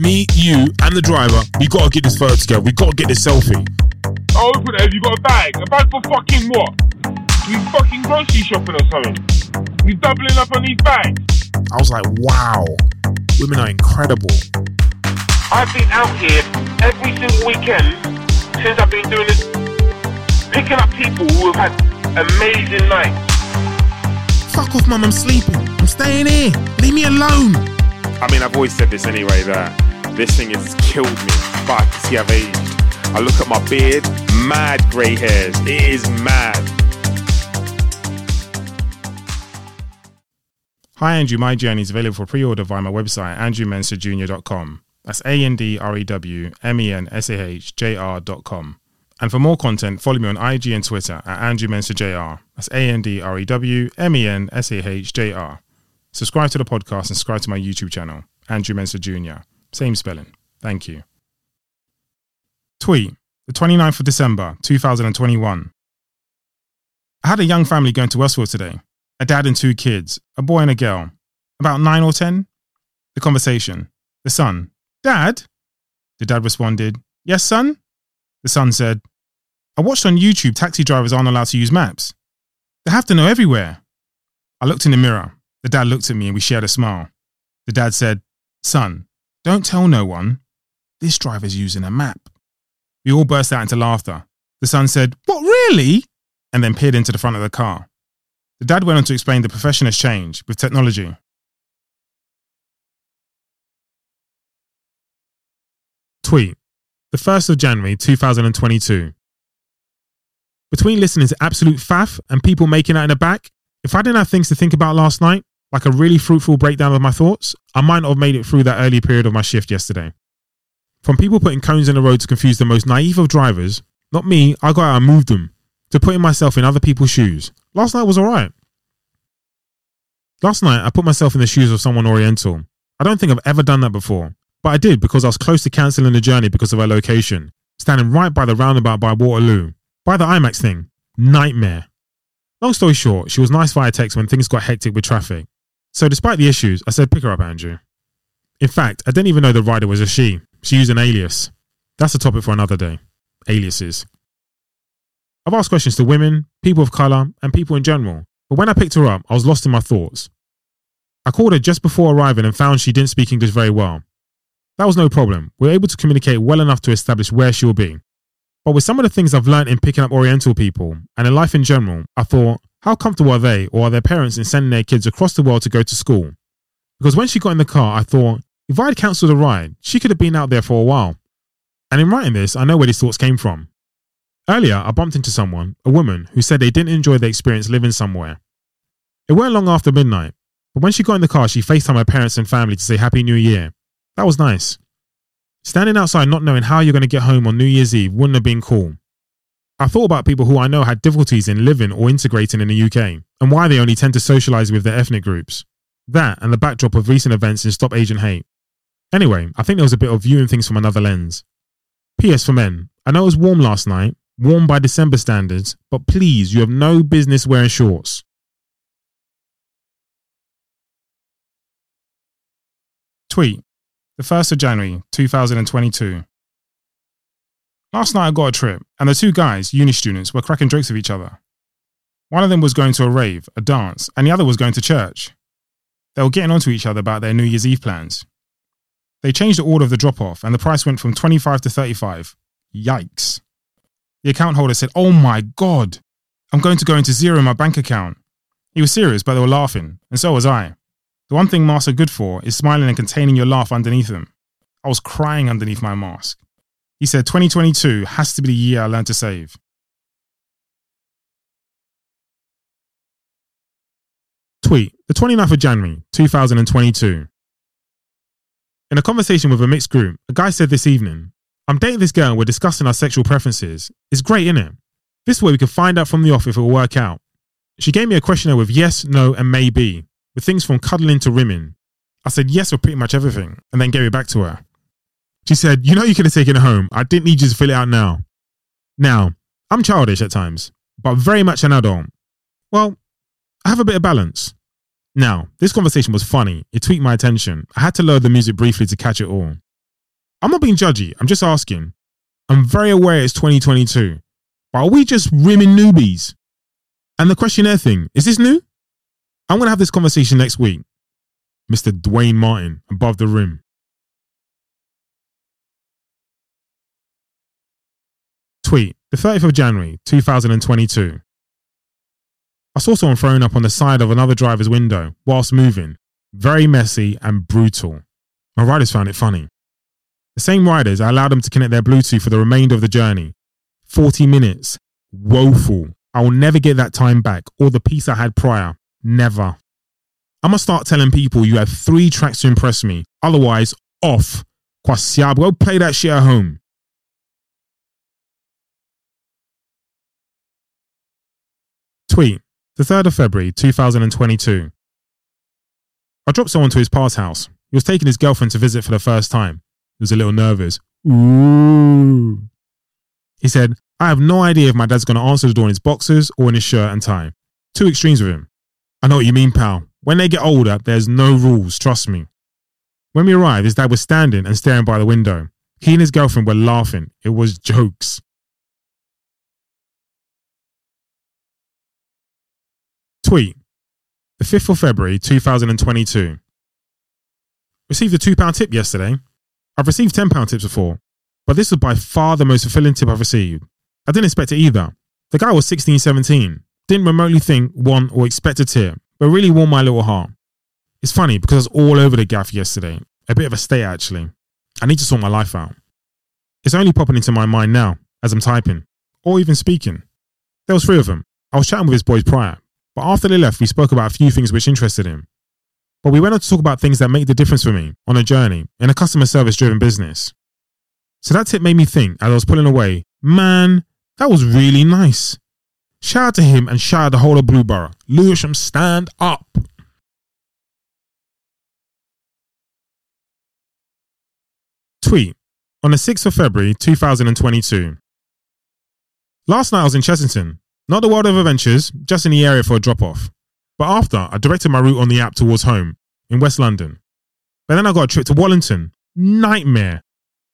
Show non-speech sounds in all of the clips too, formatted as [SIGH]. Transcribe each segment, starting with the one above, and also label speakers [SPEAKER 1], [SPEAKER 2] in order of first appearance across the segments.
[SPEAKER 1] me, you, and the driver, we gotta get this photo together. We gotta get this selfie.
[SPEAKER 2] Oh, open it. Have you got a bag? A bag for fucking what? We fucking grocery shopping or something? We doubling up on these bags?
[SPEAKER 1] I was like, wow, women are incredible.
[SPEAKER 2] I've been out here every single weekend since I've been doing this, picking up people who have had amazing nights.
[SPEAKER 1] Fuck off, mum, I'm sleeping. I'm staying here. Leave me alone.
[SPEAKER 3] I mean, I've always said this anyway that this thing has killed me, Fuck, see I've aged. I look at my beard, mad grey hairs. It is mad.
[SPEAKER 1] Hi, Andrew. My journey is available for pre-order via my website, andrewmensahjr.com. That's A-N-D-R-E-W-M-E-N-S-A-H-J-R.com. And for more content, follow me on IG and Twitter at Andrew Mensah JR. That's A-N-D-R-E-W-M-E-N-S-A-H-J-R. Subscribe to the podcast and subscribe to my YouTube channel, Andrew Mensah Jr. Same spelling. Thank you. Tweet, the 29th of December, 2021. I had a young family going to Westfield today. A dad and two kids, a boy and a girl. About nine or ten. The conversation. The son, Dad? The dad responded, Yes, son? The son said, I watched on YouTube taxi drivers aren't allowed to use maps. They have to know everywhere. I looked in the mirror. The dad looked at me and we shared a smile. The dad said, Son, don't tell no one. This driver's using a map. We all burst out into laughter. The son said, What, really? And then peered into the front of the car. The dad went on to explain the profession has changed with technology. Tweet, the 1st of January 2022. Between listening to absolute faff and people making out in the back, if I didn't have things to think about last night, like a really fruitful breakdown of my thoughts, I might not have made it through that early period of my shift yesterday. From people putting cones in the road to confuse the most naive of drivers, not me, I got out and moved them, to putting myself in other people's shoes. Last night was alright. Last night, I put myself in the shoes of someone Oriental. I don't think I've ever done that before, but I did because I was close to cancelling the journey because of our location, standing right by the roundabout by Waterloo, by the IMAX thing. Nightmare. Long story short, she was nice via text when things got hectic with traffic. So, despite the issues, I said, pick her up, Andrew. In fact, I didn't even know the rider was a she. She used an alias. That's a topic for another day. Aliases. I've asked questions to women, people of colour, and people in general, but when I picked her up, I was lost in my thoughts. I called her just before arriving and found she didn't speak English very well. That was no problem. We were able to communicate well enough to establish where she will be. But with some of the things I've learned in picking up Oriental people and in life in general, I thought, how comfortable are they or are their parents in sending their kids across the world to go to school? Because when she got in the car, I thought, if I had cancelled a ride, she could have been out there for a while. And in writing this, I know where these thoughts came from. Earlier, I bumped into someone, a woman, who said they didn't enjoy the experience living somewhere. It weren't long after midnight, but when she got in the car, she FaceTimed her parents and family to say Happy New Year. That was nice. Standing outside not knowing how you're going to get home on New Year's Eve wouldn't have been cool. I thought about people who I know had difficulties in living or integrating in the UK and why they only tend to socialise with their ethnic groups. That and the backdrop of recent events in Stop Asian Hate. Anyway, I think there was a bit of viewing things from another lens. P.S. for men, I know it was warm last night, warm by December standards, but please, you have no business wearing shorts. Tweet, the 1st of January 2022. Last night I got a trip, and the two guys, uni students, were cracking jokes with each other. One of them was going to a rave, a dance, and the other was going to church. They were getting onto each other about their New Year's Eve plans. They changed the order of the drop off, and the price went from 25 to 35. Yikes. The account holder said, Oh my God, I'm going to go into zero in my bank account. He was serious, but they were laughing, and so was I. The one thing masks are good for is smiling and containing your laugh underneath them. I was crying underneath my mask. He said 2022 has to be the year I learned to save. Tweet, the 29th of January, 2022. In a conversation with a mixed group, a guy said this evening, I'm dating this girl and we're discussing our sexual preferences. It's great, isn't it? This way we can find out from the off if it will work out. She gave me a questionnaire with yes, no, and maybe, with things from cuddling to rimming. I said yes for pretty much everything, and then gave it back to her. She said, You know, you could have taken it home. I didn't need you to fill it out now. Now, I'm childish at times, but very much an adult. Well, I have a bit of balance. Now, this conversation was funny. It tweaked my attention. I had to lower the music briefly to catch it all. I'm not being judgy, I'm just asking. I'm very aware it's 2022, but are we just rimming newbies? And the questionnaire thing, is this new? I'm going to have this conversation next week. Mr. Duane Martin, above the rim. Tweet, the 30th of January, 2022. I saw someone throwing up on the side of another driver's window whilst moving. Very messy and brutal. My riders found it funny. The same riders, I allowed them to connect their Bluetooth for the remainder of the journey. 40 minutes. Woeful. I will never get that time back or the peace I had prior. Never. I'm gonna start telling people you have three tracks to impress me. Otherwise, off. Kwasiab, go play that shit at home. Tweet, the 3rd of February 2022. I dropped someone to his past house. He was taking his girlfriend to visit for the first time. He was a little nervous. Ooh. He said, I have no idea if my dad's going to answer the door in his boxers or in his shirt and tie. Two extremes with him. I know what you mean, pal. When they get older, there's no rules, trust me. When we arrived, his dad was standing and staring by the window. He and his girlfriend were laughing. It was jokes. Tweet. The 5th of February 2022. Received a £2 tip yesterday. I've received £10 tips before, but this was by far the most fulfilling tip I've received. I didn't expect it either. The guy was 16, 17, didn't remotely think, want, or expect a tip, but really warmed my little heart. It's funny because I was all over the gaff yesterday, a bit of a state actually. I need to sort my life out. It's only popping into my mind now as I'm typing, or even speaking. There was three of them. I was chatting with his boys prior, but after they left, we spoke about a few things which interested him. But we went on to talk about things that make the difference for me on a journey in a customer service driven business. So that tip made me think as I was pulling away, man, that was really nice. Shout out to him and shout out the whole of Blueborough. Lewisham, stand up. Tweet on the 6th of February 2022. Last night I was in Chessington, not the world of adventures, just in the area for a drop off. But after, I directed my route on the app towards home in West London. But then I got a trip to Wallington. Nightmare.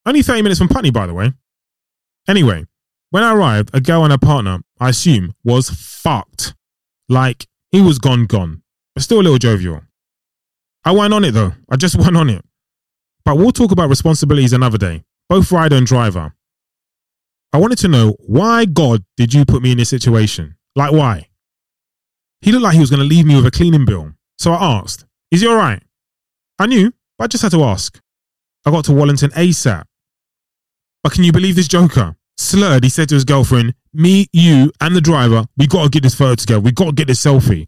[SPEAKER 1] Only 30 minutes from Putney, by the way. Anyway, when I arrived, a girl and her partner, I assume, was fucked. Like, he was gone, gone, but still a little jovial. I went on it though. I just [LAUGHS] went on it. But we'll talk about responsibilities another day, both rider and driver. I wanted to know why God did you put me in this situation? Like, why? He looked like he was going to leave me with a cleaning bill. So I asked, Is he alright? I knew, but I just had to ask. I got to Wallington ASAP. But can you believe this joker? Slurred, he said to his girlfriend, Me, you, and the driver, we got to get this photo together. We got to get this selfie.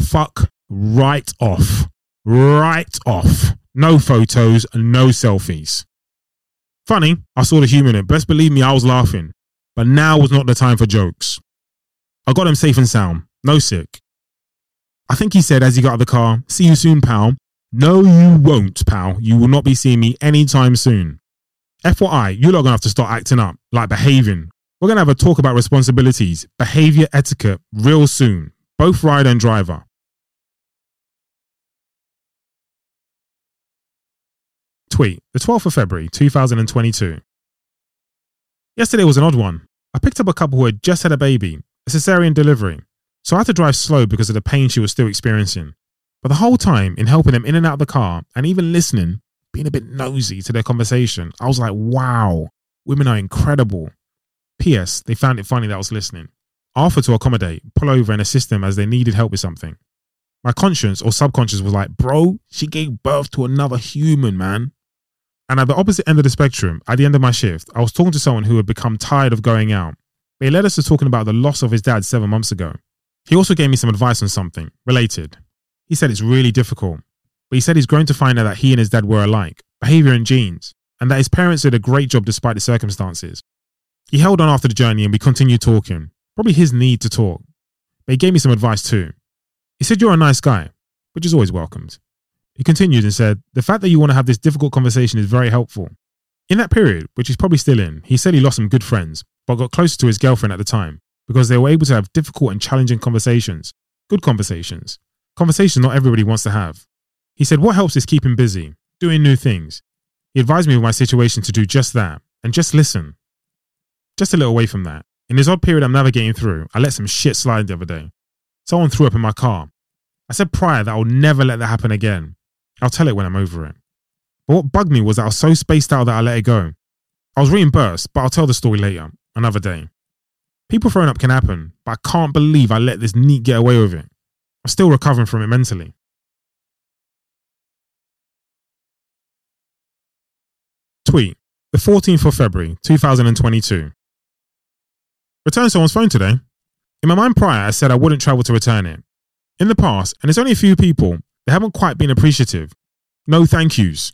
[SPEAKER 1] Fuck right off. Right off. No photos, no selfies. Funny, I saw the humour in it. Best believe me, I was laughing. But now was not the time for jokes. I got him safe and sound. No sick. I think he said as he got out of the car, See you soon, pal. No, you won't, pal. You will not be seeing me anytime soon. FYI, you're not to have to start acting up, like behaving. We're to have a talk about responsibilities, behavior etiquette, real soon, both rider and driver. Tweet, the 12th of February 2022. Yesterday was an odd one. I picked up a couple who had just had a baby, a cesarean delivery, so I had to drive slow because of the pain she was still experiencing. But the whole time, in helping them in and out of the car and even listening, being a bit nosy to their conversation, I was like, wow, women are incredible. P.S. They found it funny that I was listening. I offered to accommodate, pull over and assist them as they needed help with something. My conscience or subconscious was like, bro, she gave birth to another human, man. And at the opposite end of the spectrum, at the end of my shift, I was talking to someone who had become tired of going out. It led us to talking about the loss of his dad seven months ago. He also gave me some advice on something related. He said it's really difficult, but he said he's grown to find out that he and his dad were alike, behavior and genes, and that his parents did a great job despite the circumstances. He held on after the journey and we continued talking, probably his need to talk. But he gave me some advice too. He said, You're a nice guy, which is always welcomed. He continued and said, The fact that you want to have this difficult conversation is very helpful. In that period, which he's probably still in, he said he lost some good friends, but got closer to his girlfriend at the time because they were able to have difficult and challenging conversations, good conversations, conversations not everybody wants to have. He said, What helps is keeping busy, doing new things. He advised me with my situation to do just that and just listen. Just a little away from that. In this odd period I'm navigating through, I let some shit slide the other day. Someone threw up in my car. I said prior that I'll never let that happen again. I'll tell it when I'm over it. But what bugged me was that I was so spaced out that I let it go. I was reimbursed, but I'll tell the story later, another day. People throwing up can happen, but I can't believe I let this neat get away with it. I'm still recovering from it mentally. Tweet, the 14th of February, 2022. Return someone's phone today. In my mind prior, I said I wouldn't travel to return it. In the past, and it's only a few people, they haven't quite been appreciative. No thank yous.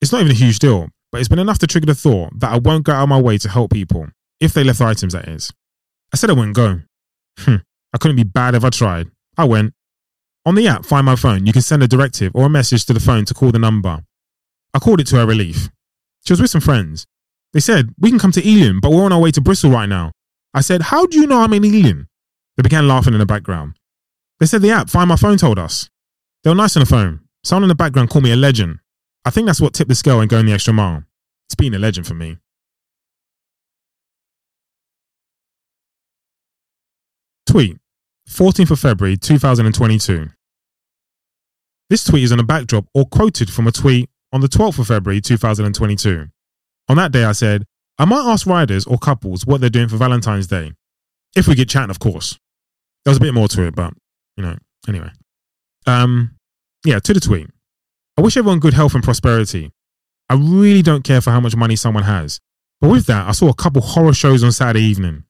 [SPEAKER 1] It's not even a huge deal, but it's been enough to trigger the thought that I won't go out of my way to help people, if they left items, that is. I said I wouldn't go. Hmm, I couldn't be bad if I tried. I went. On the app, Find My Phone, you can send a directive or a message to the phone to call the number. I called it to her relief. She was with some friends. They said, We can come to Ealing, but we're on our way to Bristol right now. I said, How do you know I'm in Ealing? They began laughing in the background. They said the app, Find My Phone, told us. They were nice on the phone. Someone in the background called me a legend. I think that's what tipped the scale and going the extra mile. It's been a legend for me. Tweet 14th of February 2022. This tweet is on a backdrop or quoted from a tweet on the 12th of February 2022. On that day, I said, I might ask riders or couples what they're doing for Valentine's Day. If we get chatting, of course. There was a bit more to it, but, you know, anyway. Um, yeah, to the tweet. I wish everyone good health and prosperity. I really don't care for how much money someone has. But with that, I saw a couple horror shows on Saturday evening.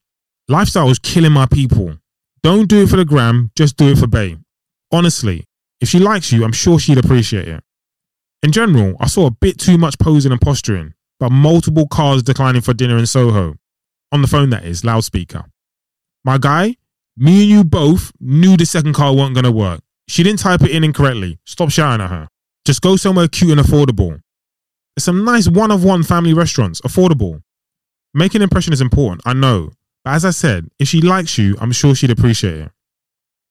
[SPEAKER 1] Lifestyle is killing my people. Don't do it for the gram, just do it for Bay. Honestly, if she likes you, I'm sure she'd appreciate it. In general, I saw a bit too much posing and posturing, but multiple cars declining for dinner in Soho. On the phone, that is, loudspeaker. My guy, me and you both knew the second car weren't going to work. She didn't type it in incorrectly. Stop shouting at her. Just go somewhere cute and affordable. There's some nice one of one family restaurants, affordable. Making an impression is important, I know. But as I said, if she likes you, I'm sure she'd appreciate it.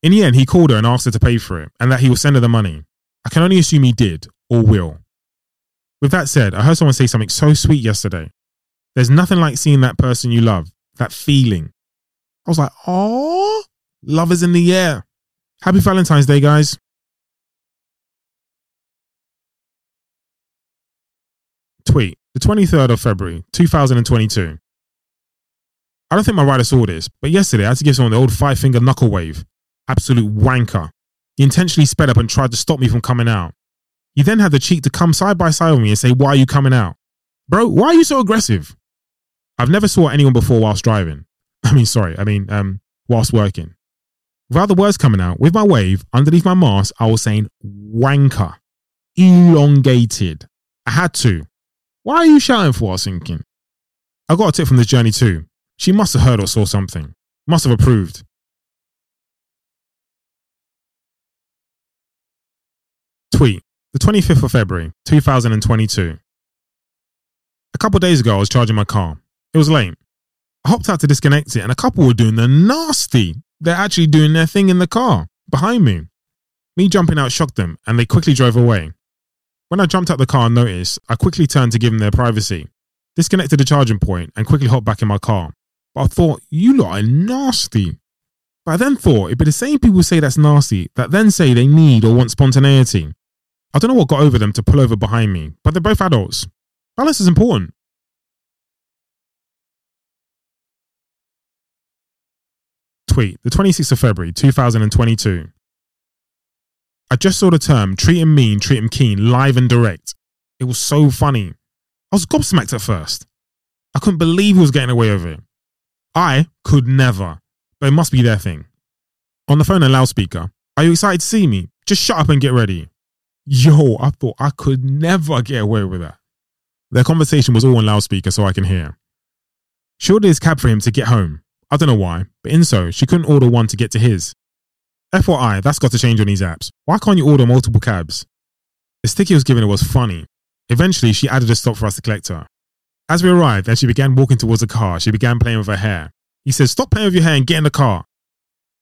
[SPEAKER 1] In the end, he called her and asked her to pay for it and that he will send her the money. I can only assume he did or will. With that said, I heard someone say something so sweet yesterday. There's nothing like seeing that person you love, that feeling. I was like, oh, love is in the air. Happy Valentine's Day, guys. Tweet, the 23rd of February, 2022. I don't think my rider saw this, but yesterday I had to give someone the old five finger knuckle wave. Absolute wanker. He intentionally sped up and tried to stop me from coming out. He then had the cheek to come side by side with me and say, Why are you coming out? Bro, why are you so aggressive? I've never saw anyone before whilst driving. [LAUGHS] I mean, sorry, I mean, um, whilst working. Without the words coming out, with my wave, underneath my mask, I was saying wanker. Elongated. I had to. Why are you shouting for? I was thinking. I got a tip from this journey too. She must have heard or saw something. Must have approved. Tweet, the 25th of February, 2022. A couple days ago, I was charging my car. It was late. I hopped out to disconnect it, and a couple were doing the nasty. They're actually doing their thing in the car behind me. Me jumping out shocked them, and they quickly drove away. When I jumped out the car and noticed, I quickly turned to give them their privacy, disconnected the charging point, and quickly hopped back in my car. But I thought, you lot are nasty. But I then thought it'd be the same people say that's nasty that then say they need or want spontaneity. I don't know what got over them to pull over behind me, but they're both adults. Balance is important. Tweet, the 26th of February, 2022. I just saw the term treat him mean, treat him keen live and direct. It was so funny. I was gobsmacked at first. I couldn't believe he was getting away with it. I could never, but it must be their thing. On the phone and loudspeaker, are you excited to see me? Just shut up and get ready. Yo, I thought I could never get away with that. Their conversation was all on loudspeaker so I can hear. She ordered his cab for him to get home. I don't know why, but in so, she couldn't order one to get to his. FYI, that's got to change on these apps. Why can't you order multiple cabs? The sticky was giving her was funny. Eventually, she added a stop for us to collect her. As we arrived and she began walking towards the car, she began playing with her hair. He said, Stop playing with your hair and get in the car.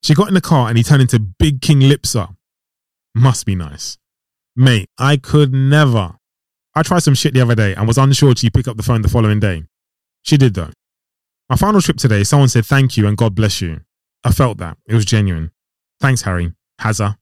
[SPEAKER 1] She got in the car and he turned into Big King Lipsa. Must be nice. Mate, I could never. I tried some shit the other day and was unsure you pick up the phone the following day. She did though. My final trip today, someone said thank you and God bless you. I felt that. It was genuine. Thanks, Harry. Hazza.